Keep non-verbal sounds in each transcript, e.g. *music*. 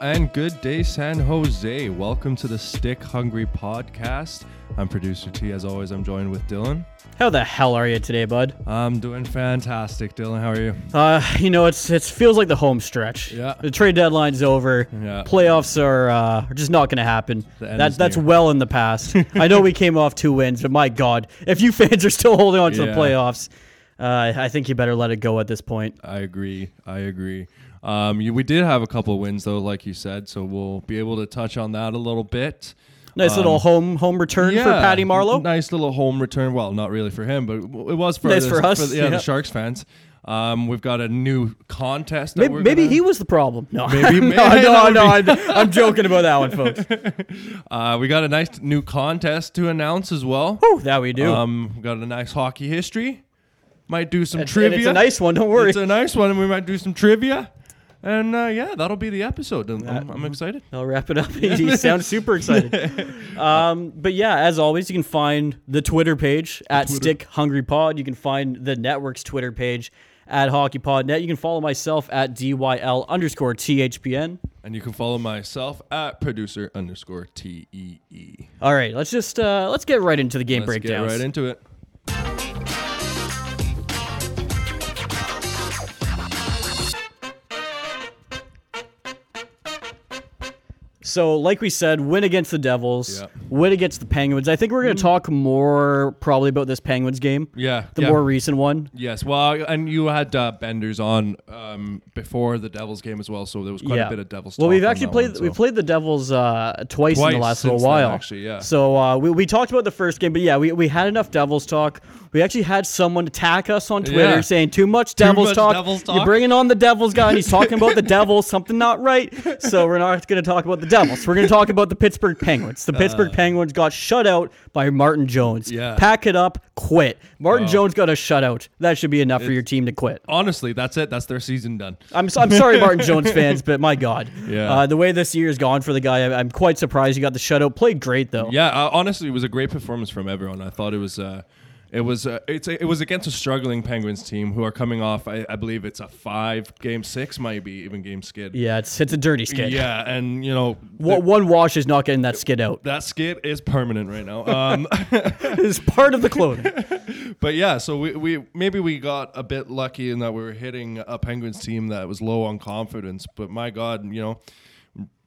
And good day, San Jose. Welcome to the Stick Hungry Podcast. I'm producer T. As always, I'm joined with Dylan. How the hell are you today, bud? I'm doing fantastic, Dylan. How are you? Uh, you know, it's it feels like the home stretch. Yeah. The trade deadline's over. Yeah. Playoffs are uh, are just not going to happen. That's that's near. well in the past. *laughs* I know we came off two wins, but my God, if you fans are still holding on to the playoffs, uh, I think you better let it go at this point. I agree. I agree. Um, you, we did have a couple of wins though, like you said, so we'll be able to touch on that a little bit. Nice little home home return for Patty Marleau. Nice little home return. Well, not really for him, but it was for, Nice the- for us, yeah, yeah. the Sharks fans. Um, we've got a new contest. Maybe, maybe gonna- he was the problem. No, Maybe- *laughs* no, maybe no, no, would I'm, I'm joking about that one, folks. *laughs* Uh, we got a nice new contest to announce as well. Whew, that we do. Um, we got a nice hockey history. Might do some And- and trivia. it's a nice one. Don't worry. It's a nice one, and we might do some trivia. And uh, yeah, that'll be the episode. I'm, Uh, I'm excited. I'll wrap it up. *laughs* he *laughs* sounds super excited. *laughs* Um, but yeah, as always, you can find the Twitter page at Stick Hungry Pod. You can find the network's Twitter page at HockeyPodNet. You can follow myself at DYL underscore THPN. And you can follow myself at producer underscore T E E. All right, let's just uh, let's get right into the game Let's get right into it. So, like we said, win against the Devils, Yeah. win against the Penguins. I think we're going to talk more probably about this Penguins game, Yeah. the yeah. more recent one. Yes. Well, and you had uh, Benders on um, before the Devils game as well, so there was quite a bit of Devils. Well, we've actually played one, we so- played the Devils uh, twice, in the last little since then, while. actually, yeah. So uh, we we talked about the first game, but yeah, we, we had enough Devils talk. We actually had someone attack us on Twitter Yeah. saying too much Devils much talk. Devils You're bringing on the Devils guy, and he's talking about the *laughs* devil, Something not right. So we're not going to talk about the Devils. We're going to talk about the Pittsburgh Penguins. The Pittsburgh Penguins got shut out by Martin Jones. Uh. Yeah. Pack it up, quit. Martin Jones got a shutout. That should be enough for your team to quit. Honestly, that's it. That's their season done. I'm, I'm sorry, Martin *laughs* Jones fans, but my God. Yeah. Uh, the way this year's gone for the guy, I- I'm quite surprised he got the shutout. Played great, though. Yeah, uh, honestly, it was a great performance from everyone. I thought it was. Uh, it was. Uh, it's. It was against a struggling Penguins team who are coming off. I, I believe it's a five game six, maybe even game skid. Yeah, it's it's a dirty skid. Yeah, and you know One, one wash is not getting that skid out. that skid is permanent right now. *laughs* Um, *laughs* It's part of the clothing. *laughs* but yeah, so we, we maybe we got a bit lucky in that we were hitting a Penguins team that was low on confidence. But my God, you know,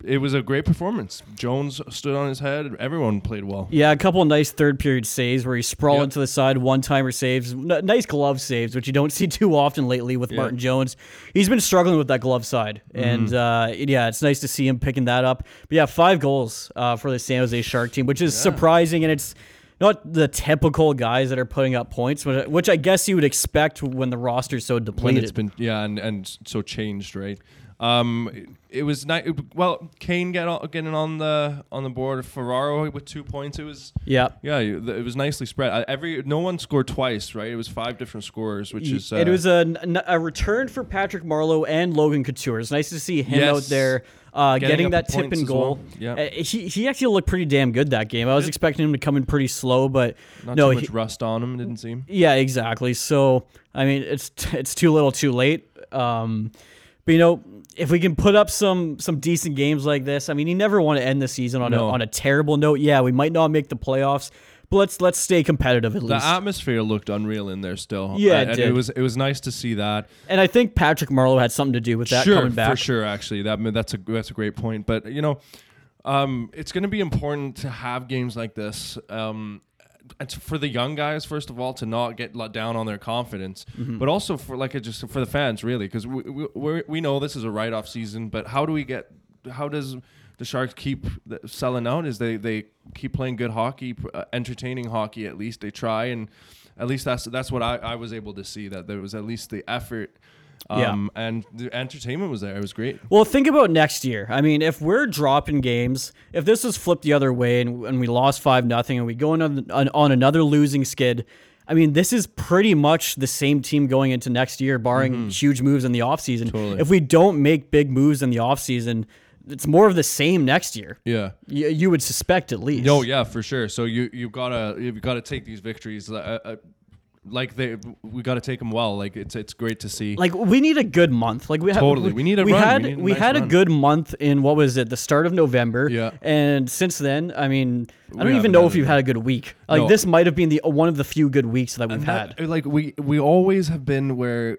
it was a great performance. Jones stood on his head. Everyone played well. Yeah, a couple nice third period saves where he sprawled Yep. into the side, one timer saves, N- nice glove saves, which you don't *laughs* see too often lately with Martin Jones. He's been struggling with that glove side, Mm-hmm. and uh, yeah, it's nice to see him picking that up. But yeah, five goals uh, for the San Jose Shark team, which is surprising, and it's not the typical guys that are putting up points, which, which I guess you would expect when the roster's so when depleted. it's been yeah and, and so changed right um it, was nice well kane get on, getting on the on the board of ferraro with two points it was yeah. yeah it was nicely spread Uh, every no one scored twice right it was five different scorers which is uh, it was a, a return for Patrick Marleau and Logan Couture. It's nice to see him Yes. out there uh, Getting getting, that tip and goal. well. Yeah. Uh, he, he actually looked pretty damn good that game. I was expecting him to come in pretty slow, but not no, too much he- rust on him didn't seem yeah, exactly. So I mean, it's it's too little, too late. Um, but you know, if we can put up some some decent games like this, I mean, you never want to end the season on No. a on a terrible note. Yeah, we might not make the playoffs, but let's let's stay competitive at the least. The atmosphere looked unreal in there still Yeah, Uh, it it was it was nice to see that and I think Patrick Marleau had something to do with that sure, coming back. for sure. Actually, that that's a that's a great point. But you know, um, it's going to be important to have games like this. Um, it's for the young guys, first of all, to not get let down on their confidence, Mm-hmm. but also for like it just for the fans, really, because we we, we're, know this is a write off season. But how do we get? How does the Sharks keep selling out? Is they they keep playing good hockey, uh, entertaining hockey at least. They try and at least that's that's what I, I was able to see that there was at least the effort. Yeah. Um, and the entertainment was there. It was great. Well, think about next year. I mean, if we're dropping games, if this was flipped the other way and, and we lost five nothing, and we go on, on on another losing skid, I mean, this is pretty much the same team going into next year, barring huge moves in the offseason. Totally. If we don't make big moves in the offseason, it's more of the same next year. Yeah. You, you would suspect at least. No, yeah, for sure. So you you gotta you've gotta take these victories. Uh, uh, like they, we gotta take them well. Like it's it's great to see. Like we need a good month. Like we had, Totally. We need a we run. Had, We need a we nice had a good month in what was it? The start of November. Yeah. And since then, I mean, I don't even know if you've had a good week. Like No. this might have been the one of the few good weeks that we've had. like we we always have been where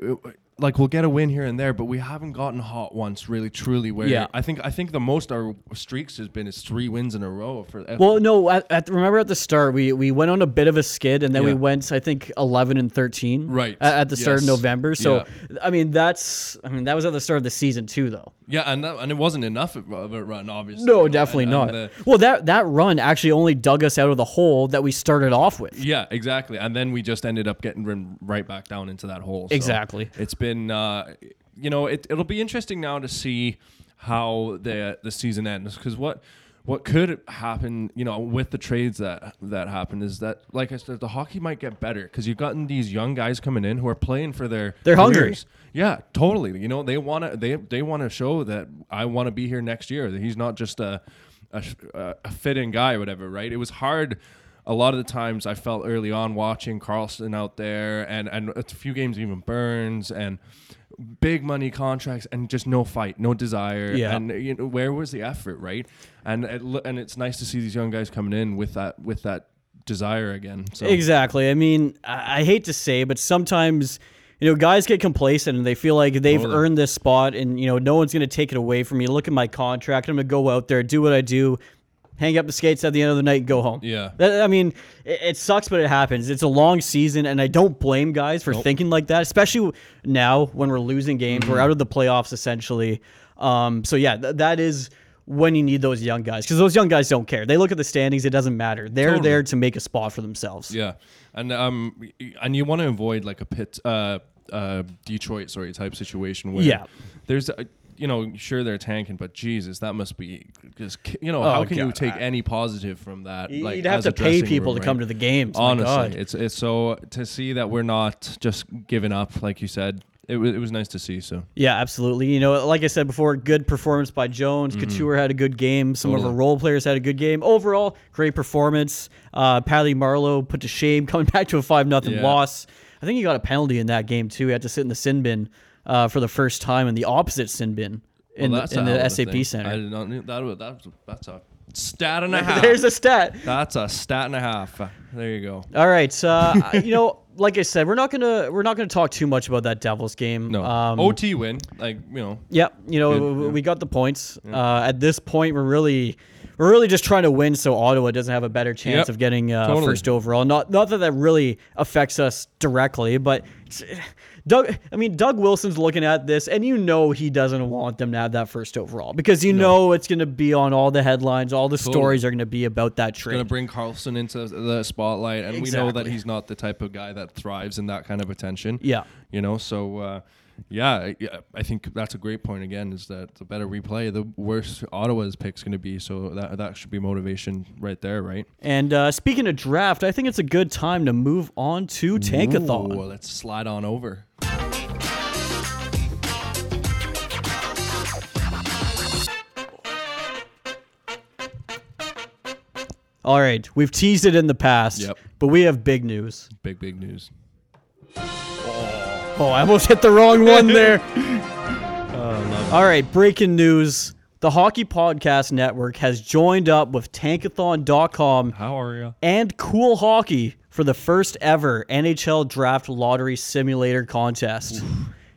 like we'll get a win here and there, but we haven't gotten hot once really truly. Where Yeah. I think I think the most our streaks has been is three wins in a row for. Well, no. At, at remember at the start, we we went on a bit of a skid, and then we went, I think, eleven and thirteen. Right. At, at the start of November. So, Yeah. I mean, that's I mean that was at the start of the season too, though. Yeah, and that, and it wasn't enough of a run, obviously. No, definitely and- not. and the- well, that that run actually only dug us out of the hole that we started off with. Yeah, exactly. And then we just ended up getting right back down into that hole. So Exactly. It's been, uh, you know, it, it'll be interesting now to see how the the season ends because what what could happen, you know, with the trades that that happen is that, like I said, the hockey might get better because you've gotten these young guys coming in who are playing for their They're hungry. Yeah, totally. You know, they want to they they want to show that I want to be here next year. That he's not just a a, a fitting guy, or whatever. Right? It was hard. A lot of the times I felt early on watching Karlsson out there, and and a few games even Burns and big money contracts, and just no fight, no desire. Yeah. And you know, where was the effort, right? And it, and it's nice to see these young guys coming in with that with that desire again. So Exactly. I mean, I hate to say, but sometimes you know guys get complacent and they feel like they've Totally. earned this spot, and you know no one's going to take it away from me. Look at my contract. I'm going to go out there, do what I do, hang up the skates at the end of the night, and go home. Yeah. That, I mean, it, it sucks, but it happens. It's a long season, and I don't blame guys for thinking like that, especially now when we're losing games. Mm-hmm. We're out of the playoffs essentially. Um, so yeah, th- that is when you need those young guys because those young guys don't care. They look at the standings; it doesn't matter. They're Totally. there to make a spot for themselves. Yeah, and um, and you want to avoid like a pit, uh, uh, Detroit, sorry, type situation where Yeah. there's, a, you know, sure they're tanking, but Jesus, that must be because you know Oh, how can you take I- any positive from that? You'd have to pay people room, to come right? to the games. Honestly, God. it's it's so to see that we're not just giving up, like you said. It was it was nice to see. So Yeah, absolutely. You know, like I said before, good performance by Jones. Couture had a good game. Some of Mm-hmm. Our role players had a good game. Overall, great performance. Uh, Paddy Marleau put to shame, *laughs* coming back to a five nothing Yeah. loss. I think he got a penalty in that game too. He had to sit in the sin bin uh, for the first time in the opposite sin bin in Well, the, in the SAP thing. I center. did not knew that. was- That's that's a stat and a *laughs* half. There's a stat. that's a stat and a half. There you go. All right, uh, *laughs* you know, like I said, we're not gonna we're not gonna talk too much about that Devils game. No Um, OT win, like you know. Yeah, you know, Good, w- yeah. we got the points. Uh, at this point, we're really we're really just trying to win so Ottawa doesn't have a better chance Yep, of getting uh, totally. first overall. Not not that that really affects us directly, but Doug. I mean, Doug Wilson's looking at this, and you know he doesn't want them to have that first overall because you know it's going to be on all the headlines. All the stories are going to be about that trade. Going to bring Karlsson into the spotlight, and we know that he's not the type of guy that thrives in that kind of attention. Yeah. you know. So, uh, yeah, I- yeah, I think that's a great point. Again, is that the better we play, the worse Ottawa's pick's going to be. So that that should be motivation right there, right? and uh, speaking of draft, I think it's a good time to move on to Tankathon. Ooh, let's slide on over. All right, we've teased it in the past, Yep. but we have big news. Big big news. Oh, I almost hit the wrong one there. *laughs* All right, breaking news. The Hockey Podcast Network has joined up with Tankathon.com How are you? and Cool Hockey for the first ever NHL Draft Lottery Simulator contest.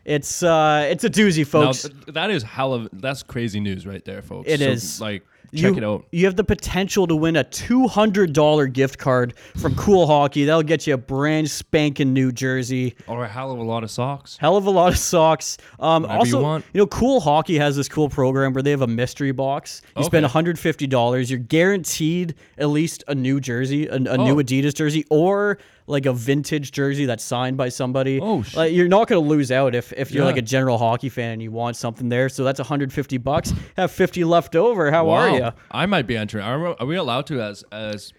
It's uh, it's a doozy, folks. th- that is hell of that's crazy news right there, folks. It is. is like check you, it out. You have the potential to win a two hundred dollar gift card from Cool Hockey. That'll get you a brand spanking new jersey. Or a hell of a lot of socks. Hell of a lot of socks. Um, Whatever also, you want. know, Cool Hockey has this cool program where they have a mystery box. You spend $150. You're guaranteed at least a new jersey, a, a new Oh. Adidas jersey, or like a vintage jersey that's signed by somebody. Oh, like, you're not going to lose out if, if you're Yeah. like a general hockey fan and you want something there. So that's 150 bucks. Have 50 left over. How are you? I might be entering. Are, we- are we allowed to as as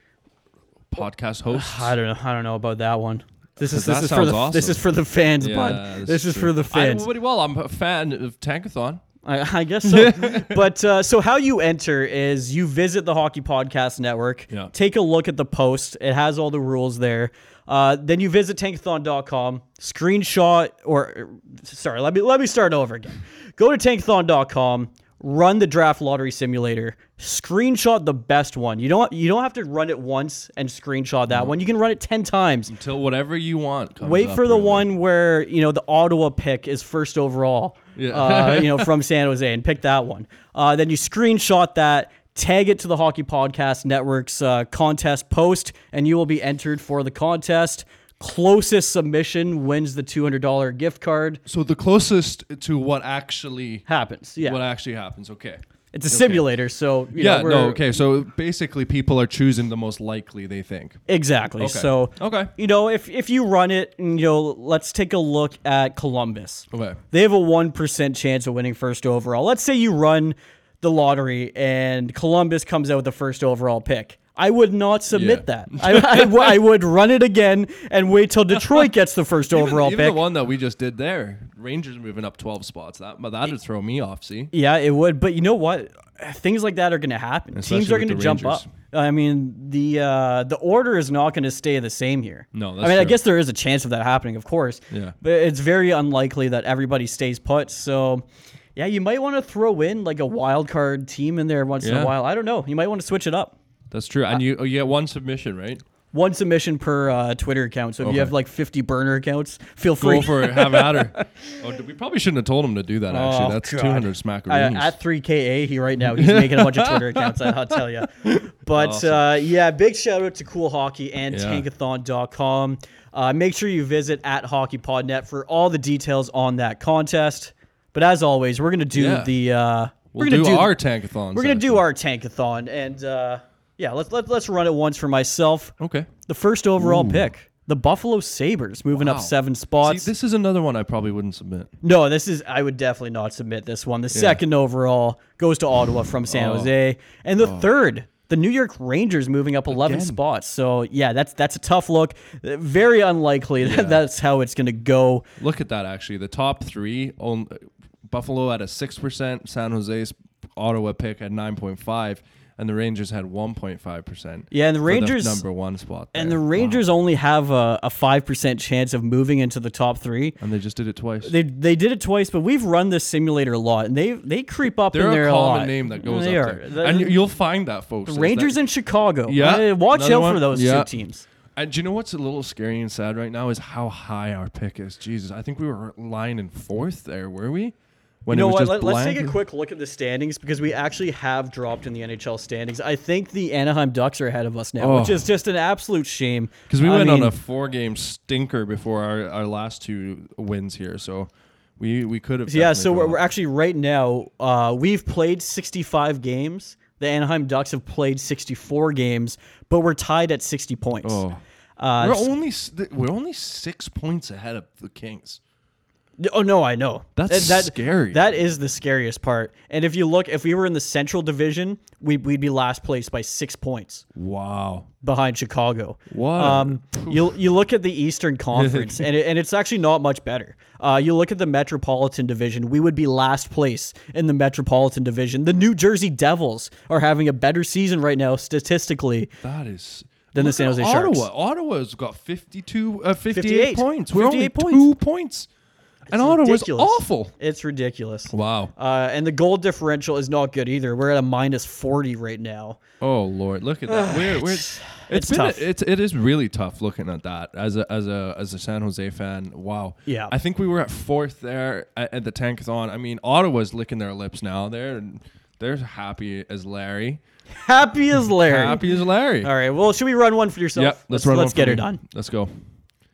podcast hosts? I don't know. I don't know about that one. This is this is for the this is for the fans, Yeah, bud. This is true. for the fans. I, well, I'm a fan of Tankathon. I, I guess so. *laughs* but uh, so how you enter is you visit the Hockey Podcast Network, Yeah. take a look at the post. It has all the rules there. Uh, then you visit tankathon.com, screenshot or sorry, let me let me start over again. Go to tankathon.com, run the draft lottery simulator, screenshot the best one. You don't you don't have to run it once and screenshot that one. You can run it 10 times. Until whatever you want. Comes Wait for the really. one where you know the Ottawa pick is first overall. Yeah. uh, you know *laughs* from San Jose, and pick that one. Uh, then you screenshot that, tag it to the Hockey Podcast Network's uh, contest post, and you will be entered for the contest. Closest submission wins the two hundred dollar gift card. So the closest to what actually Happens, yeah. what actually happens. Okay. it's a simulator, so you Yeah. know, no. Okay. So basically, people are choosing the most likely they think. Exactly. Okay. So Okay. you know, if if you run it, and, you know, let's take a look at Columbus. Okay. They have a one percent chance of winning first overall. Let's say you run the lottery and Columbus comes out with the first overall pick. I would not submit Yeah. that. I, I, w- I would run it again and wait till Detroit gets the first *laughs* overall even pick. the one that we just did there, Rangers moving up 12 spots. That that'd throw me off. See. Yeah, it would. But you know what? Things like that are going to happen. Especially Teams are going to jump Rangers. up. I mean, the uh, the order is not going to stay the same here. No, I mean, I guess there is a chance of that happening, of course. Yeah. But it's very unlikely that everybody stays put. So, yeah, you might want to throw in like a wild card team in there once in a while. I don't know. You might want to switch it up. That's true. And you oh, you get one submission, right? One submission per uh, Twitter account. So if Okay. you have like 50 burner accounts, feel free. Go for it. Have at her. *laughs* Oh, we probably shouldn't have told him to do that. Actually, Oh, that's God. 200 Uh, smackaroonies. at 3KA, he right now he's making a bunch of Twitter accounts. I'll tell you. *laughs* But Awesome. uh, yeah, big shout out to Cool Hockey and Yeah. Tankathon.com. Uh, make sure you visit at HockeyPodNet for all the details on that contest. But as always, we're gonna do Yeah. the uh, we'll we're gonna do, do our tankathon. we're gonna do our Tankathon and uh, yeah, let's let, let's run it once for myself. Okay. The first overall pick, the Buffalo Sabres, moving up seven spots. See, this is another one I probably wouldn't submit. No, this is I would definitely not submit this one. The second overall goes to Ottawa from San Oh. Jose, and the third, the New York Rangers moving up 11 Again. spots. So yeah, that's that's a tough look. Very unlikely that that's how it's going to go. Look at that. Actually, the top three: on, Buffalo at a six percent, San Jose's Ottawa pick at 9.5, and the Rangers had 1.5 percent. Yeah, and the Rangers number one spot. and there. the Wow. Rangers only have a, a 5% chance of moving into the top 3. and they just did it twice. They, they did it twice, but we've run this simulator a lot, and they they creep up They're in there a a common lot. name that goes they up are. there, The- and you- you'll find that, folks. the Rangers that- in Chicago. Yeah, watch out one. for those Yeah. two teams. And do you know what's a little scary and sad right now is how high our pick is. Jesus, I think we were lying in fourth there, were we? When you know what? Let, let's take a quick look at the standings because we actually have dropped in the NHL standings. I think the Anaheim Ducks are ahead of us now, which Oh. is just an absolute shame. Because we I went on a four-game stinker before our, our last two wins here, so we we could have. yeah. So we're, we're actually right now. Uh, we've played 65 games. The Anaheim Ducks have played 64 games, but we're tied at 60 points. Oh. Uh, we're only we're only six points ahead of the Kings. Oh no, I know. That's That- scary. That is the scariest part. And if you look, if we were in the Central Division, we, we'd be last place by six points. Wow. behind Chicago. Wow. Um, you you look at the Eastern *laughs* Conference, and it, and it's actually not much better. Uh, you look at the Metropolitan Division, we would be last place in the Metropolitan Division. The New Jersey Devils are having a better season right now statistically. That is. Than the Look San at Jose Ottawa. Sharks. Ottawa's got 52, uh, 58, 58. points. We're only 58 points. two points. And Ottawa's ridiculous. awful. It's ridiculous. Wow. Uh, and the goal differential is not good either. We're at a minus 40 right now. Oh Lord, look at that. We're, we're, it's it's been tough. it's it is really tough looking at that as a as a as a San Jose fan. Wow. Yeah. I think we were at fourth there at, at the Tankathon. I mean, Ottawa's licking their lips now. They're they're happy as Larry. Happy as Larry. Happy as Larry. All right. Well, should we run one for yourself? Yep. Let's, run. Let's get her me. done. Let's go.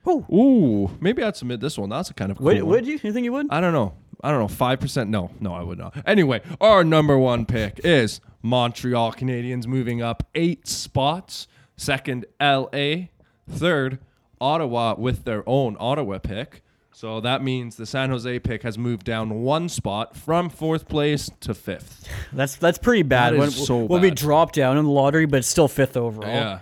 Whew. Ooh, maybe I'd submit this one. That's a kind of cool Would, one. would you? You think you would? I don't know. I don't know. Five percent? No, no, I would not. Anyway, our number one pick is Montreal Canadiens moving up eight spots. Second, L.A. Third, Ottawa with their own Ottawa pick. So that means the San Jose pick has moved down one spot from fourth place to fifth. That's that's pretty bad. That when so when we bad. drop down in the lottery, but it's still fifth overall. Yeah.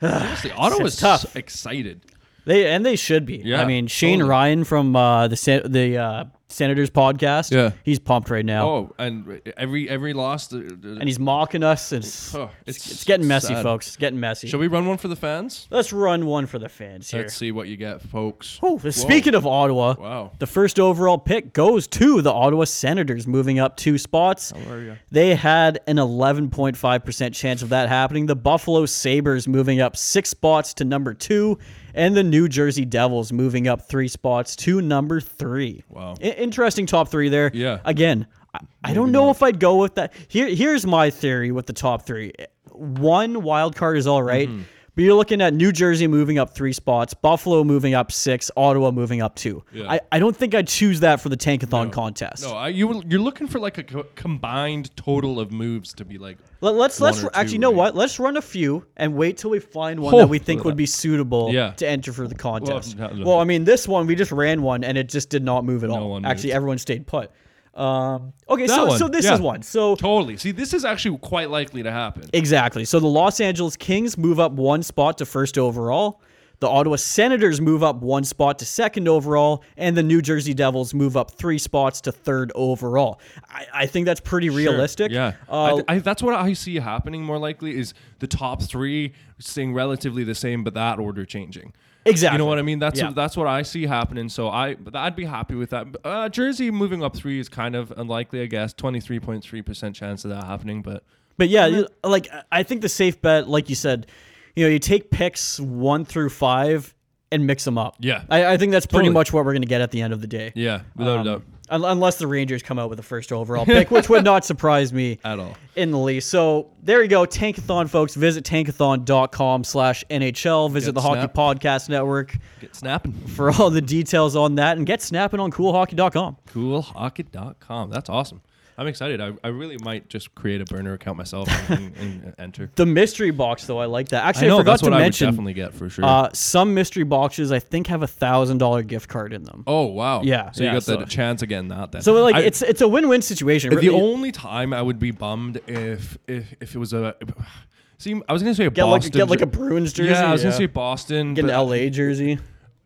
*sighs* Honestly, Ottawa's tough. excited. They and they should be. Yeah, I mean, Shane totally. Ryan from uh, the Sen- the uh, Senators podcast. Yeah. he's pumped right now, Oh, and every every loss. uh, and he's mocking us. And it's, Oh, it's, it's getting messy, sad. folks. It's getting messy. Shall we run one for the fans? Let's run one for the fans here. Let's see what you get, folks. Oh, speaking of Ottawa, Wow. the first overall pick goes to the Ottawa Senators, moving up two spots. How are you? They had an 11.5% chance of that happening. The Buffalo Sabres moving up six spots to number two, and the New Jersey Devils moving up three spots to number three. Wow. I- interesting top three there. Yeah. Again, I, I don't know if I'd go with that. Here, here's my theory with the top three. One wild card is all right, Mm-hmm. But you're looking at New Jersey moving up three spots, Buffalo moving up six, Ottawa moving up two. Yeah. I, I don't think I'd choose that for the Tankathon contest. No, I, you you're looking for like a co- combined total of moves to be like. Let, us let's actually you know right? what? Let's run a few and wait till we find one Oh, that we think would be suitable yeah. to enter for the contest. no, no. Well, I mean, this one we just ran one and it just did not move at all. actually, moved. everyone stayed put. Um, okay, That so one, so this yeah. is one. So Totally. See, this is actually quite likely to happen. Exactly. So the Los Angeles Kings move up one spot to first overall. The Ottawa Senators move up one spot to second overall, and the New Jersey Devils move up three spots to third overall. I, I think that's pretty realistic. Yeah, Uh, I, I, that's what I see happening more likely is the top three staying relatively the same, but that order changing. Exactly. You know what I mean? That's Yeah. that's what I see happening. So I I'd be happy with that. Uh, Jersey moving up three is kind of unlikely, I guess. Twenty three point three percent chance of that happening, but But yeah, like I think the safe bet, like you said, you know, you take picks one through five and mix them up. Yeah. I, I think that's pretty Totally. much what we're going to get at the end of the day. yeah, without Um, a doubt, unless the Rangers come out with the first overall pick, which would not surprise me *laughs* at all. in the least. So there you go, Tankathon, folks. Visit tankathon.com slash NHL. Visit Get the Hockey. Podcast Network Get snapping. for all the details on that and get snapping on coolhockey.com. Coolhockey.com. That's awesome. I'm excited. I, I really might just create a burner account myself and, and *laughs* enter. The mystery box, though, I like that. Actually, I know I forgot that's to what mention. I would definitely get for sure. Uh, some mystery boxes, I think, have a thousand dollar gift card in them. oh wow. yeah, So you yeah, got so- the chance again. That then. So like, I- it's it's a win win situation. The Really, only time I would be bummed if if if it was a *sighs* see I was gonna say a get like Boston get like a Bruins jersey. yeah I was gonna say Boston get an LA jersey.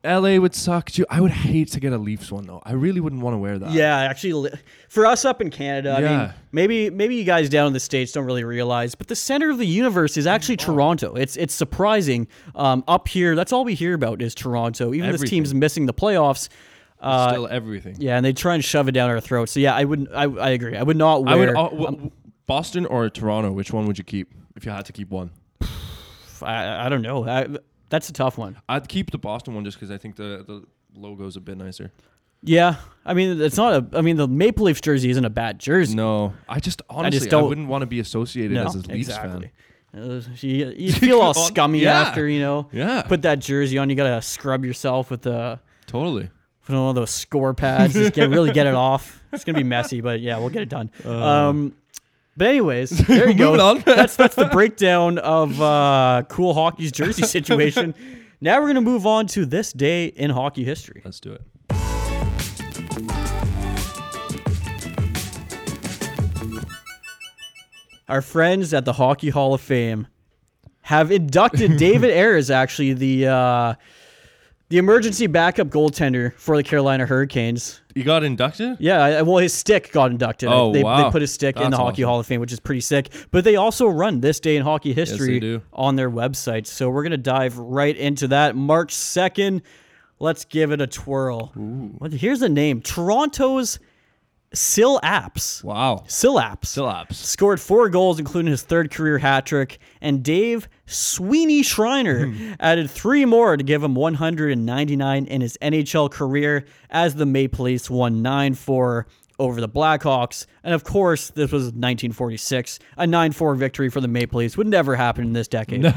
LA would suck too I would hate to get a Leafs one though I really wouldn't want to wear that Yeah, actually, for us up in Canada, I mean, Yeah. maybe maybe you guys down in the states don't really realize, but the center of the universe is actually Oh. Toronto. It's it's surprising. Um, up here, that's all we hear about is Toronto. Even this team's missing the playoffs. Uh, still everything yeah, and they try and shove it down our throats. So yeah, I wouldn't. I, I agree. I would not wear. I would uh, w- w- Boston or Toronto which one would you keep if you had to keep one I, I don't know. I, that's a tough one. I'd keep the Boston one just because I think the the logo's a bit nicer Yeah, I mean, it's not a. I mean, the Maple Leafs jersey isn't a bad jersey. no I just honestly I, don't- wouldn't want to be associated No, as a Leafs exactly. fan Uh, you, you *laughs* feel all scummy yeah. after you know. Yeah. Put that jersey on. You gotta scrub yourself with the totally with one of those score pads. Just get really get it off. It's gonna be messy, but yeah, we'll get it done. um, but anyways, *laughs* there you go. On. that's that's the breakdown of uh, cool hockey's jersey *laughs* situation. now we're gonna move on to this day in hockey history. let's do it Our friends at the Hockey Hall of Fame have inducted David *laughs* Ayres, actually the uh, the emergency backup goaltender for the Carolina Hurricanes. you got inducted Yeah, I- well, his stick got inducted. Oh, they, they put his stick in the Hockey awesome. Hall of Fame, which is pretty sick. But they also run this day in hockey history do. on their website. So we're gonna dive right into that. March second. Let's give it a twirl. What- Here's the name: Toronto's Syl Apps. wow Syl Apps Syl Apps. scored four goals, including his third career hat trick, and Dave Sweeney Schreiner hmm. added three more to give him 199 in his NHL career as the Maple Leafs won 9 4 over the Blackhawks. And of course, this was 1946. A 9 4 victory for the Maple Leafs would never happen in this decade. *laughs*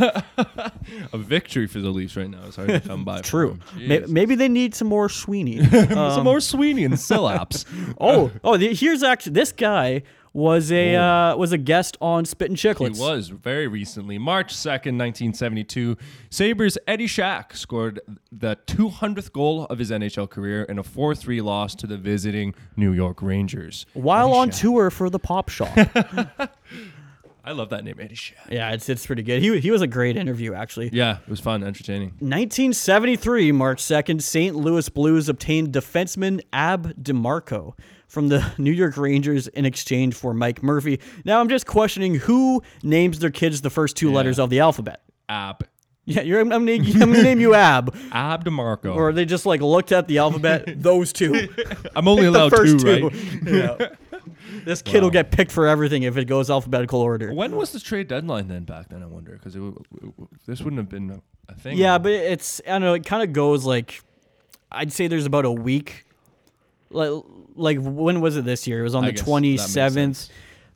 A victory for the Leafs right now is hard to come by. True. Jeez. Maybe they need some more Sweeney. *laughs* Some more Sweeney and Syl Apps. *laughs* Oh, oh, the- here's actually this guy was a uh, was a guest on Spit and He Chiclets. was very recently. March 2nd, 1972. Sabres Eddie Shack scored the 200th goal of his NHL career in a 4 3 loss to the visiting New York Rangers. while Eddie on Shack. tour for the Pop Shop. *laughs* I love that name, Eddie Shack. yeah, it's it's pretty good. He he was a great interview actually. Yeah, it was fun, entertaining. 1973, March 2nd, St. Louis Blues obtained defenseman Ab DeMarco from the *laughs* New York Rangers in exchange for Mike Murphy. Now I'm just questioning who names their kids the first two letters of the alphabet. Ab. Yeah, you're, I'm, gonna, *laughs* I'm gonna name you Ab. Ab DeMarco. Or they just like looked at the alphabet, *laughs* those two. I'm only allowed two, right? Yeah. This kid will get picked for everything if it goes alphabetical order. When was the trade deadline then back then, I wonder? Because this wouldn't have been a, a thing. Yeah, but it's I don't know. It kind of goes like I'd say there's about a week. Like like when was it this year? It was on I the twenty seventh.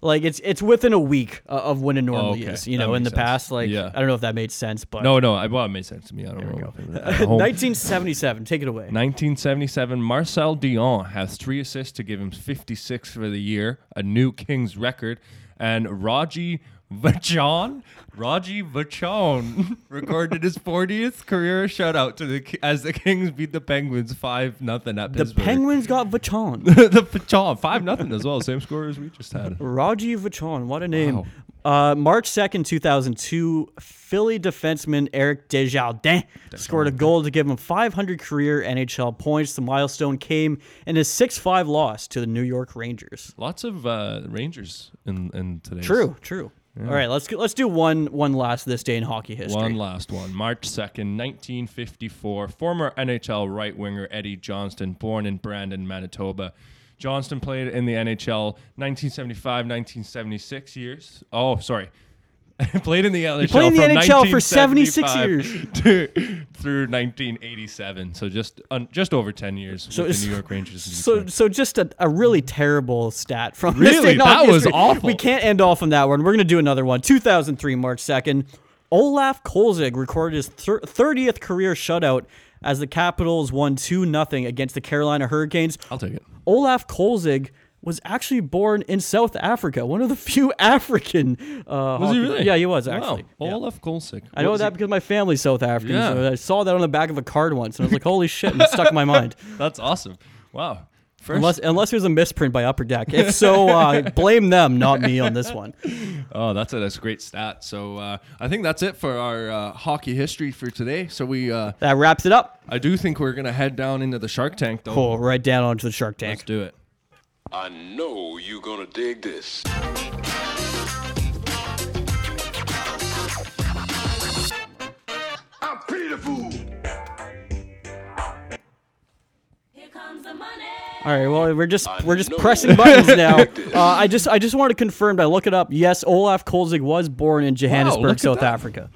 Like it's it's within a week of when it normally okay. is. You That know, in the sense. past, like Yeah. I don't know if that made sense, but No, no, I, well, it made sense to me. I don't know. at *laughs* home. 1977. Take it away. 1977, Marcel Dionne has three assists to give him 56 for the year, a new Kings record. And Rogie Vachon, Rogie Vachon *laughs* recorded his 40th career shutout to the as the Kings beat the Penguins 5 nothing at The Penguins got Vachon. *laughs* the Vachon 5 nothing as well, same score as we just had. Rogie Vachon, what a name. Wow. Uh, March 2nd, 2002, Philly defenseman Eric Desjardins scored a goal to give him 500 career NHL points. The milestone came in his 6 5 loss to the New York Rangers. Lots of uh, Rangers in in today's True, true. All right, let's let's do one one last this day in hockey history. One last one. March 2nd, 1954. Former NHL right winger Eddie Johnstone, born in Brandon, Manitoba. Johnstone played in the NHL 1975 1976 years. Oh, sorry. *laughs* played in the NHL, played in the NHL for 76 years *laughs* to- through 1987. So just un, just over 10 years So with the New York Rangers. *laughs* So, so just a, a really terrible stat from Really? That was history. awful. We can't end off on that one. We're gonna do another one. 2003, March 2nd, Olaf Kolzig recorded his thir- 30th career shutout as the Capitals won two 0 against the Carolina Hurricanes. I'll take it. Olaf Kolzig was actually born in South Africa, one of the *laughs* few African. Uh, Was he really? Yeah, he was Wow. actually. Yeah. Olaf Kolzig. I know that he- because my family's South African. Yeah. So I saw that on the back of a card once, and I was like, "Holy shit!" And it stuck in my mind. *laughs* That's awesome. Wow. First, Unless, unless it was a misprint by Upper Deck. If so, uh, *laughs* blame them, not me, on this one. Oh, that's a, that's a great stat. So uh, I think that's it for our uh, hockey history for today. So we, uh, That wraps it up. I do think we're gonna head down into the Shark Tank though. Pull right down onto the Shark Tank. Let's do it. I know you're gonna dig this. I'm Peter Fool. Here comes the money. All right, well, we're just we're just know. pressing buttons now. Uh, I just I just want to confirm. I look it up. Yes, Olaf Kolzig was born in Johannesburg, look at South that. Africa.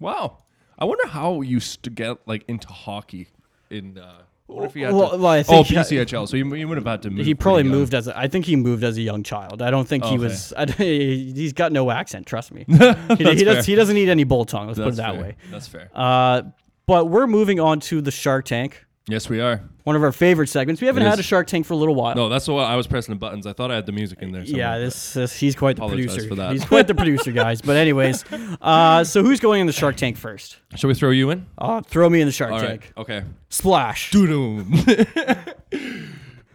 Wow. I wonder how you used to get like into hockey in. Uh, what if he had Well, to, well, I oh think he- PCHL? So you, you would have had to move. He probably moved as a, I think he moved as a young child. I don't think he Okay. was. I, *laughs* he's got no accent. Trust me. *laughs* he, he does. He doesn't need any bull tongue. Let's put it that fair. way. That's fair. Uh, but we're moving on to the Shark Tank, yes, we are. one of our favorite segments. We haven't had a Shark Tank for a little while. No, that's why I was pressing the buttons. I thought I had the music in there. Somewhere, Yeah, but- this, this he's quite the Apologize producer. for that. He's quite the producer, guys. But anyways, *laughs* uh, so who's going in the Shark Tank first? Shall we throw you in? Uh, throw me in the Shark All right. Tank. Okay. Splash. Doo-doom. *laughs*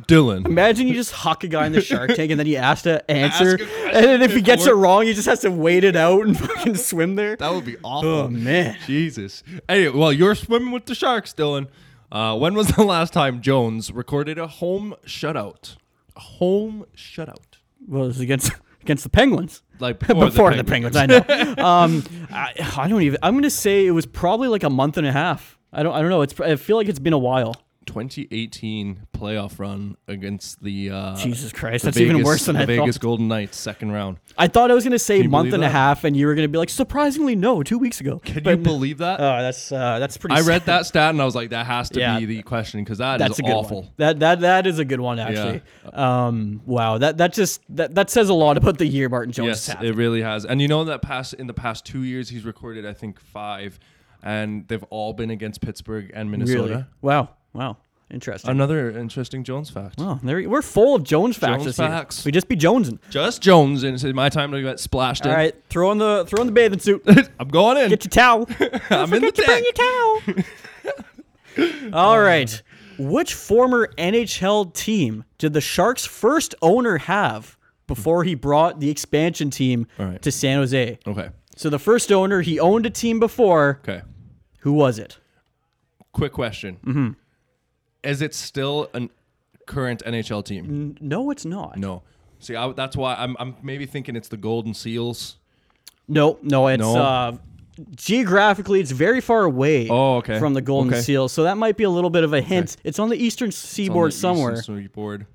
Dylan. Imagine you just huck a guy in the Shark Tank and then he has to *laughs* answer, a question and then if he gets it wrong, he just has to wait it out and fucking swim there. That would be awful. Oh man. Jesus. Anyway, well, you're swimming with the sharks, Dylan. Uh, when was *laughs* the last time Jones recorded a home shutout? A home shutout. Well, it was against *laughs* against the Penguins. Like *laughs* Before, before, the, Penguins. I know. um, I, I don't even. I'm gonna say it was probably like a month and a half. I don't. I don't know. It's. I feel like it's been a while. 2018 playoff run against the uh, Jesus Christ, the that's even worse than the I Vegas thought. Golden Knights second round. I thought I was gonna say month and a half, and you were gonna be like, surprisingly, no, two weeks ago. Can But- you believe that? *laughs* Oh, that's uh, that's pretty. I read that stat and I was like, that has to Yeah. be the question because that is That's a good awful. one. That that that is a good one actually. Um, wow, that that just that, that says a lot about the year Martin Jones Yes, had. it really has. And you know that past in the past two years, he's recorded I think five, and they've all been against Pittsburgh and Minnesota. Really? Wow. Wow. Interesting. Another interesting Jones fact. Oh, there we- we're full of Jones facts Jones this year. facts. We just be Jonesing. Just Jones, and it's my time to get splashed All in. right, throw on the throw on the bathing suit. *laughs* I'm going in. Get your towel. *laughs* I'm in the Forget to bring tank. your towel. *laughs* All right. Which former NHL team did the Sharks' first owner have before he brought the expansion team All right. to San Jose? Okay. So the first owner, he owned a team before. Okay. Who was it? Quick question. Mm-hmm. Is it still a current NHL team? N- No, it's not. No. See, I, that's why I'm, I'm maybe thinking it's the Golden Seals. No, no, it's No? uh geographically it's very far away Oh, okay. from the Golden Okay. Seal. So that might be a little bit of a hint. It's on the eastern It's on seaboard the somewhere. Eastern Seaboard.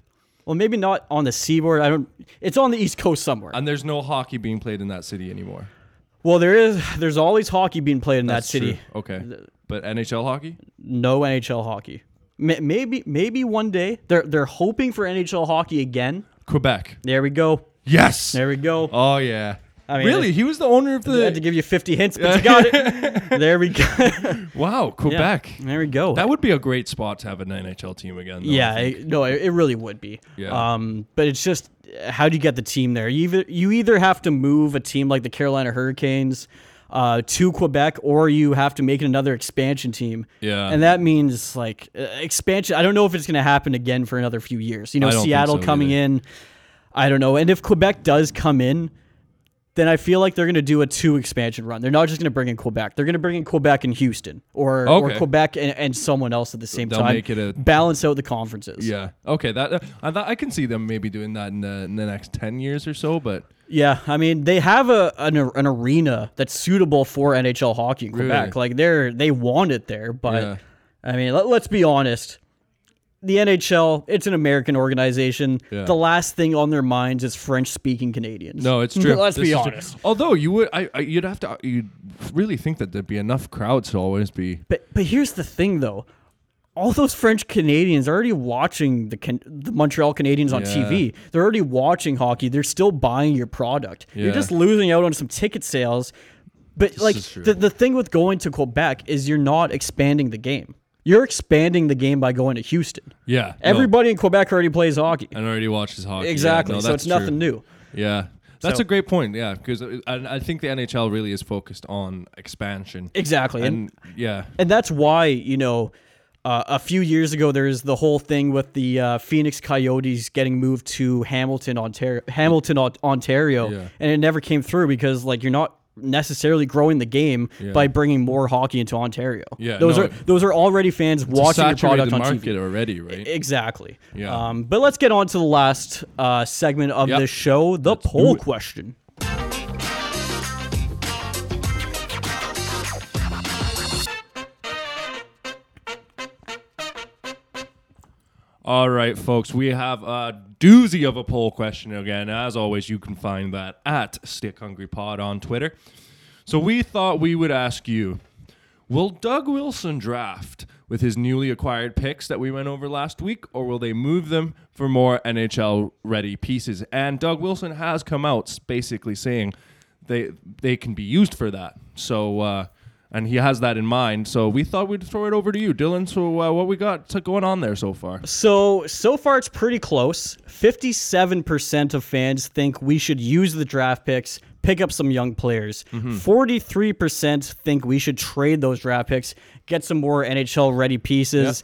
Well, maybe not on the seaboard. I don't it's on the east coast somewhere. And there's no hockey being played in that city anymore. well, there is there's always hockey being played in That's that city. true. Okay. But NHL hockey? No NHL hockey. Ma- Maybe maybe one day they're they're hoping for NHL hockey again. Quebec. There we go. Yes. There we go. Oh yeah. I mean, really? it- He was the owner of I had to give you 50 hints, but you *laughs* got it. there we go. *laughs* Wow, Yeah, Quebec. There we go. That would be a great spot to have an NHL team again. though, Yeah, it, no, it, it really would be. Yeah. Um, but it's just how do you get the team there? You either you either have to move a team like the Carolina Hurricanes uh, to Quebec, or you have to make it another expansion team. Yeah. and that means like uh, expansion. I don't know if it's going to happen again for another few years. You know, I don't think Seattle so coming either. in. I don't know, and if Quebec does come in. Then I feel like they're going to do a two expansion run. They're not just going to bring in Quebec. They're going to bring in Quebec and Houston, or or Quebec and, and someone else at the same They'll time. make it a- balance out the conferences. Yeah. Okay. That uh, I, thought- I can see them maybe doing that in the, in the next ten years or so. But Yeah, I mean they have a an, an arena that's suitable for NHL hockey in Quebec. Really? Like they're they want it there, but Yeah. I mean let, let's be honest. The NHL, it's an American organization. Yeah. The last thing on their minds is French speaking Canadians. no, it's true. *laughs* let's This be is true. honest. Although you would, I, I you'd have to, you'd really think that there'd be enough crowds to always be. But but here's the thing though. All those French Canadians are already watching the Can- the Montreal Canadiens on Yeah. TV. They're already watching hockey. They're still buying your product. You're just losing out on some ticket sales. But like the, the thing with going to Quebec is you're not expanding the game. You're expanding the game by going to Houston. Yeah. no. Everybody in Quebec already plays hockey. and already watches hockey. Yeah, Exactly. no, so it's nothing new. Yeah. That's So- a great point. Yeah, because I, I think the NHL really is focused on expansion. Exactly. And And yeah, and that's why you know uh, a few years ago there's the whole thing with the uh, Phoenix Coyotes getting moved to Hamilton, Ontario, Hamilton, Ontario, Yeah. and it never came through because like you're not necessarily growing the game Yeah. by bringing more hockey into Ontario. Yeah, those no, are those are already fans watching your product on TV. already, right? Exactly. Yeah. Um, but let's get on to the last uh, segment of Yep. the show, the Let's poll question. All right, folks, we have a doozy of a poll question again. As always, you can find that at Stick Hungry Pod on Twitter. So we thought we would ask you Will Doug Wilson draft with his newly acquired picks that we went over last week, or will they move them for more NHL ready pieces? And Doug Wilson has come out basically saying they they can be used for that. So uh, and he has that in mind. So we thought we'd throw it over to you, Dylan. So uh, what we got to going on there so far? So so far it's pretty close. Fifty-seven percent of fans think we should use the draft picks, pick up some young players. Mm-hmm. Forty-three percent think we should trade those draft picks, get some more NHL ready pieces.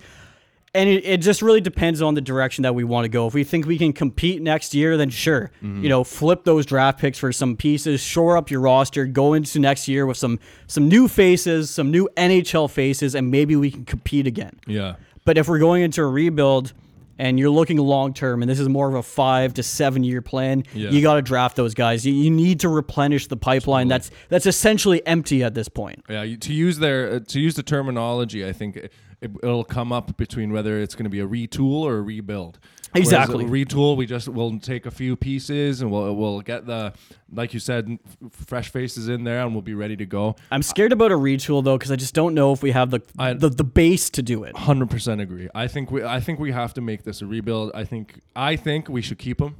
And it, it just really depends on the direction that we want to go. If we think we can compete next year, then sure, Mm-hmm. you know, flip those draft picks for some pieces, shore up your roster, go into next year with some some new faces, some new NHL faces, and maybe we can compete again. Yeah. But if we're going into a rebuild and you're looking long term, and this is more of a five to seven year plan, Yeah. you got to draft those guys. You, you need to replenish the pipeline that's that's essentially empty at this point. Yeah, to use their uh, to use the terminology, I think it, it'll come up between whether it's going to be a retool or a rebuild. Exactly. a retool, we just we'll take a few pieces and we'll we'll get the like you said, f- fresh faces in there, and we'll be ready to go. I'm scared about a retool though because I just don't know if we have the I- the, the base to do it. Hundred percent agree. I think we I think we have to make this a rebuild. I think I think we should keep them.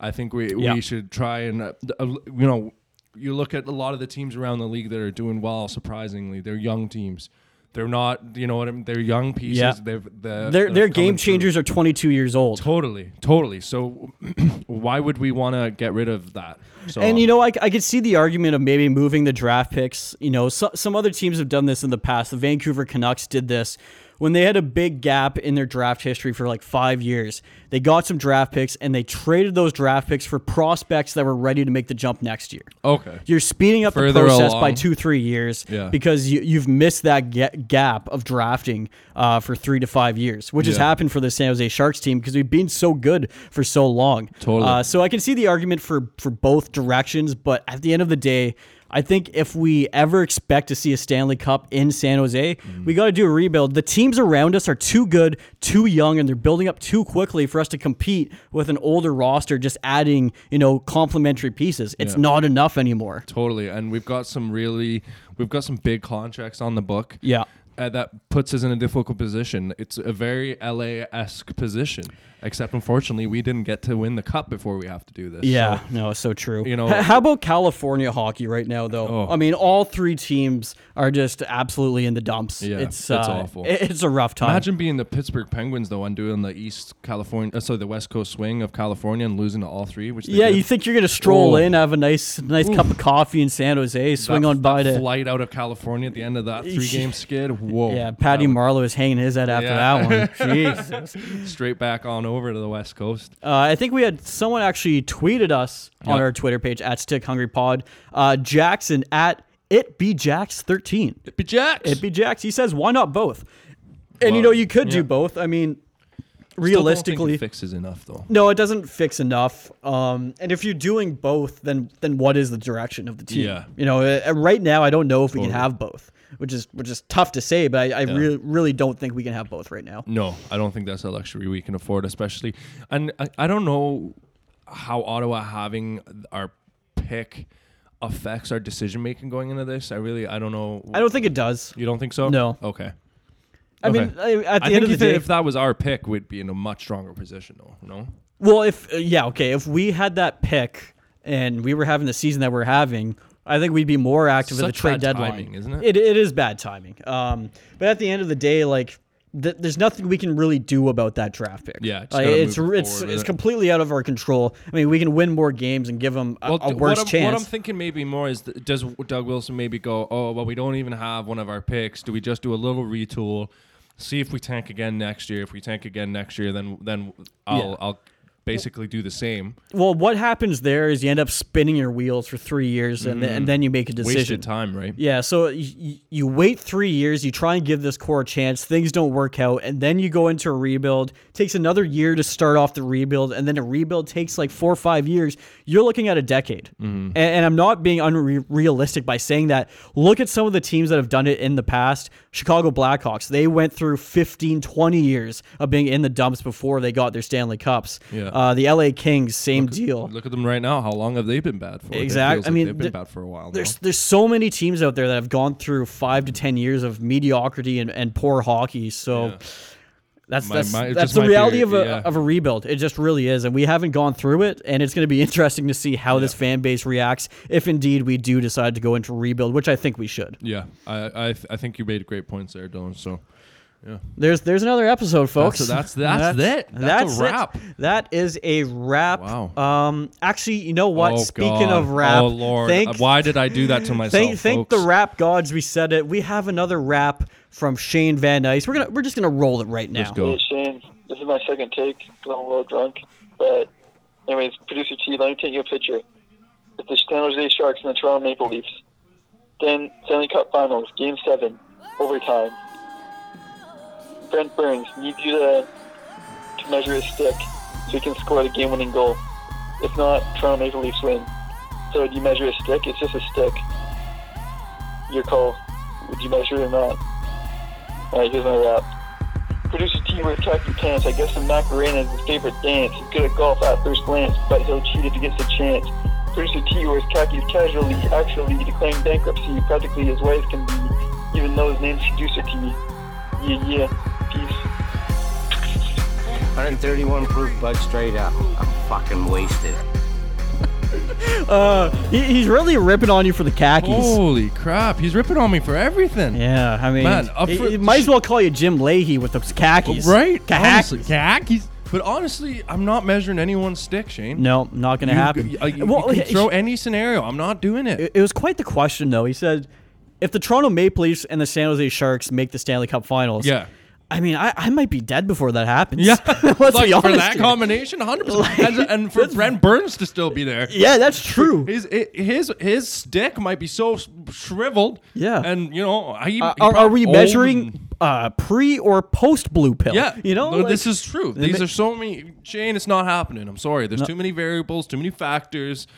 I think we Yeah. we should try and uh, uh, you know you look at a lot of the teams around the league that are doing well. Surprisingly, they're young teams. They're not, you know what I mean? They're young pieces. Yeah. They've the, Their the their coming game through. changers are 22 years old. Totally, totally. So *clears throat* why would we want to get rid of that? So And uh, you know, I, I could see the argument of maybe moving the draft picks. You know, so, some other teams have done this in the past. The Vancouver Canucks did this when they had a big gap in their draft history for like five years. They got some draft picks and they traded those draft picks for prospects that were ready to make the jump next year. okay, You're speeding up Further the process by two, three years Yeah. because you, you've missed that ga- gap of drafting uh, for three to five years, which has happened for the San Jose Sharks team because we've been so good for so long. Totally. Uh, so I can see the argument for for both directions, but at the end of the day, I think if we ever expect to see a Stanley Cup in San Jose, Mm-hmm. we got to do a rebuild. The teams around us are too good, too young, and they're building up too quickly for us to compete with an older roster just adding, you know, complementary pieces. It's Yeah. not enough anymore. totally. And we've got some really, we've got some big contracts on the book. Yeah. uh, that puts us in a difficult position. It's a very LA esque position, except unfortunately we didn't get to win the cup before we have to do this. Yeah, So, no, it's so true. you know- H- how about California hockey right now, though? Oh. I mean, all three teams are just absolutely in the dumps. Yeah, it's it's uh, awful. It's a rough time. imagine being the Pittsburgh Penguins though and doing the East California, uh, sorry, the West Coast swing of California and losing to all three. Which yeah, did. you think you're gonna stroll Oh. in, have a nice, nice cup of coffee in San Jose, swing That- on by to flight out of California at the end of that three game skid. Whoa, *laughs* yeah. Patty Marleau is hanging his head after Yeah. that one. *laughs* Jesus. straight back on over to the West Coast. Uh, I think we had someone actually tweeted us on our Twitter page at Stick Hungry Pod. Uh, Jackson at it be Jax thirteen. It be Jacks. It be Jax. He says, why not both? And you know, you could do both. I mean, Still don't think realistically, it fixes enough though. no, it doesn't fix enough. Um, and if you're doing both, then then what is the direction of the team? Yeah. You know, uh, right now I don't know if we can have both, which is which is tough to say. But I, I really really don't think we can have both right now. No, I don't think that's a luxury we can afford, especially. And I, I don't know how Ottawa having our pick affects our decision making going into this. I really, I don't know. I don't think it does. You don't think so? No. Okay. I mean, Okay. I- at the I end of the day, if that was our pick, we'd be in a much stronger position, though. No. Well, if uh, yeah, okay, if we had that pick and we were having the season that we're having, I think we'd be more active at the trade bad deadline. timing, isn't it? it? It is bad timing. Um, but at the end of the day, like. Th- there's nothing we can really do about that draft pick. Yeah, like, it's it's it's it. completely out of our control. I mean, we can win more games and give them a, a d- worse what chance. What I'm thinking maybe more is, th- does Doug Wilson maybe go, oh, well, we don't even have one of our picks. Do we just do a little retool, see if we tank again next year? If we tank again next year, then then I'll Yeah. I'll basically do the same. well, what happens there is you end up spinning your wheels for three years, and, then, and then you make a decision. Mm. Wasted time, right? Yeah, so you, you wait three years, you try and give this core a chance, things don't work out, and then you go into a rebuild. takes another year to start off the rebuild, and then a rebuild takes like four or five years. You're looking at a decade. Mm-hmm. And, and I'm not being unrealistic by saying that. Look at some of the teams that have done it in the past. Chicago Blackhawks, they went through 15, 20 years of being in the dumps before they got their Stanley Cups. Yeah. Uh, the LA Kings, same deal. Look at them right now. How long have they been bad for? Exactly. Exact- feels I mean, they've been th- bad for a while. There's now. there's so many teams out there that have gone through five to ten years of mediocrity and, and poor hockey. So Yeah. that's My- that's my- that's the reality theory, of a yeah. of a rebuild. It just really is, and we haven't gone through it. And it's going to be *laughs* interesting to see how this fan base reacts if indeed we do decide to go into rebuild, which I think we should. yeah, I I, th- I think you made great points there, Dylan. So There's there's another episode, folks. that's- that's it. That's a wrap. it. That is a wrap. Wow. Um, actually, you know what? Oh, Speaking God. of rap, oh Lord, thank why did I do that to myself? Thank, thank the folks? rap gods. We said it. We have another rap from Shane Van Ice. We're gonna we're just gonna roll it right now. Let's go. Hey Shane, this is my second take 'cause I'm a little drunk. But anyways, producer T, let me take you a picture. It's the San Jose Sharks and the Toronto Maple Leafs. Then Stanley Cup Finals, Game Seven, overtime. Brent Burns needs you to to measure his stick so he can score the game-winning goal. If not, Toronto Maple Leafs win. So do you measure a stick? It's just a stick. Your call. Would you measure it or not? Alright, here's my rap. Producer T wears khaki pants. I guess the Macarena is his favorite dance. He's good at golf at first glance, but he'll cheat if he gets a chance. Producer T wears khakis casually, actually declaring bankruptcy practically white as can be, even though his name's Producer T. Yeah, yeah. Peace. 131 proof bud straight up. I'm fucking wasted. *laughs* Uh, he, he's really ripping on you for the khakis. Holy crap! He's ripping on me for everything. Yeah, I mean, Man, up he- for- he might as well call you Jim Leahy with those khakis. Right? Honestly, Khakis. khakis. But honestly, I'm not measuring anyone's stick, Shane. No, not gonna You- happen. You, you Well, can he- throw any scenario. I'm not doing it. it, it was quite the question, though. He said, if the Toronto Maple Leafs and the San Jose Sharks make the Stanley Cup Finals, yeah. I mean, I, I might be dead before that happens. Yeah, *laughs* let's like be honest. for that here. combination, 100. percent and, for Brent Burns to still be there. yeah, that's true. His his his stick might be so shriveled. Yeah. and you know, he Uh, are, are we measuring uh, pre or post blue pill? Yeah, you know, no, like- this is true. These ma- are so many. Shane, it's not happening. I'm sorry. There's too many variables, too many factors.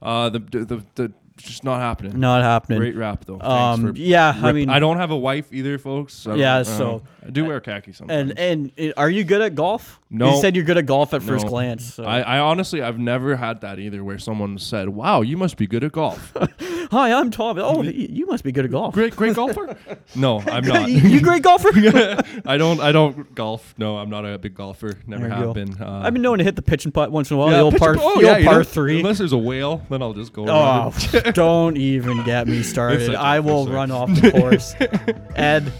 Uh, the the the, just not happening. not happening. Great rap though. Thanks Um, for yeah, I rip- mean- I don't have a wife either, folks. Don't- Yeah, don't so- I do wear khaki sometimes. And and uh, are you good at golf? No. You said you're good at golf at first No. glance. So. I, I honestly, I've never had that either, where someone said, "Wow, you must be good at golf." *laughs* Hi, I'm Tom. Oh, y- you must be good at golf. great, great golfer. *laughs* no, I'm not. you, you great golfer? *laughs* I don't. I don't golf. No, I'm not a big golfer. Never There you have go. been. Uh, I've been known to hit the pitch and putt once in a while. the old pitch- par, oh, the old you par know, three. Unless there's a whale, then I'll just go. Oh, around. Don't even get me started. a I will run off the course. *laughs* Ed,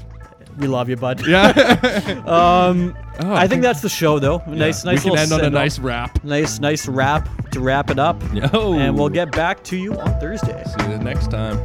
we love you, bud. yeah. *laughs* Um, Oh, I think that's the show, though. Nice, Yeah, nice We can end on a nice wrap. nice, nice wrap to wrap it up. *laughs* Yo. And we'll get back to you on Thursday. See you next time.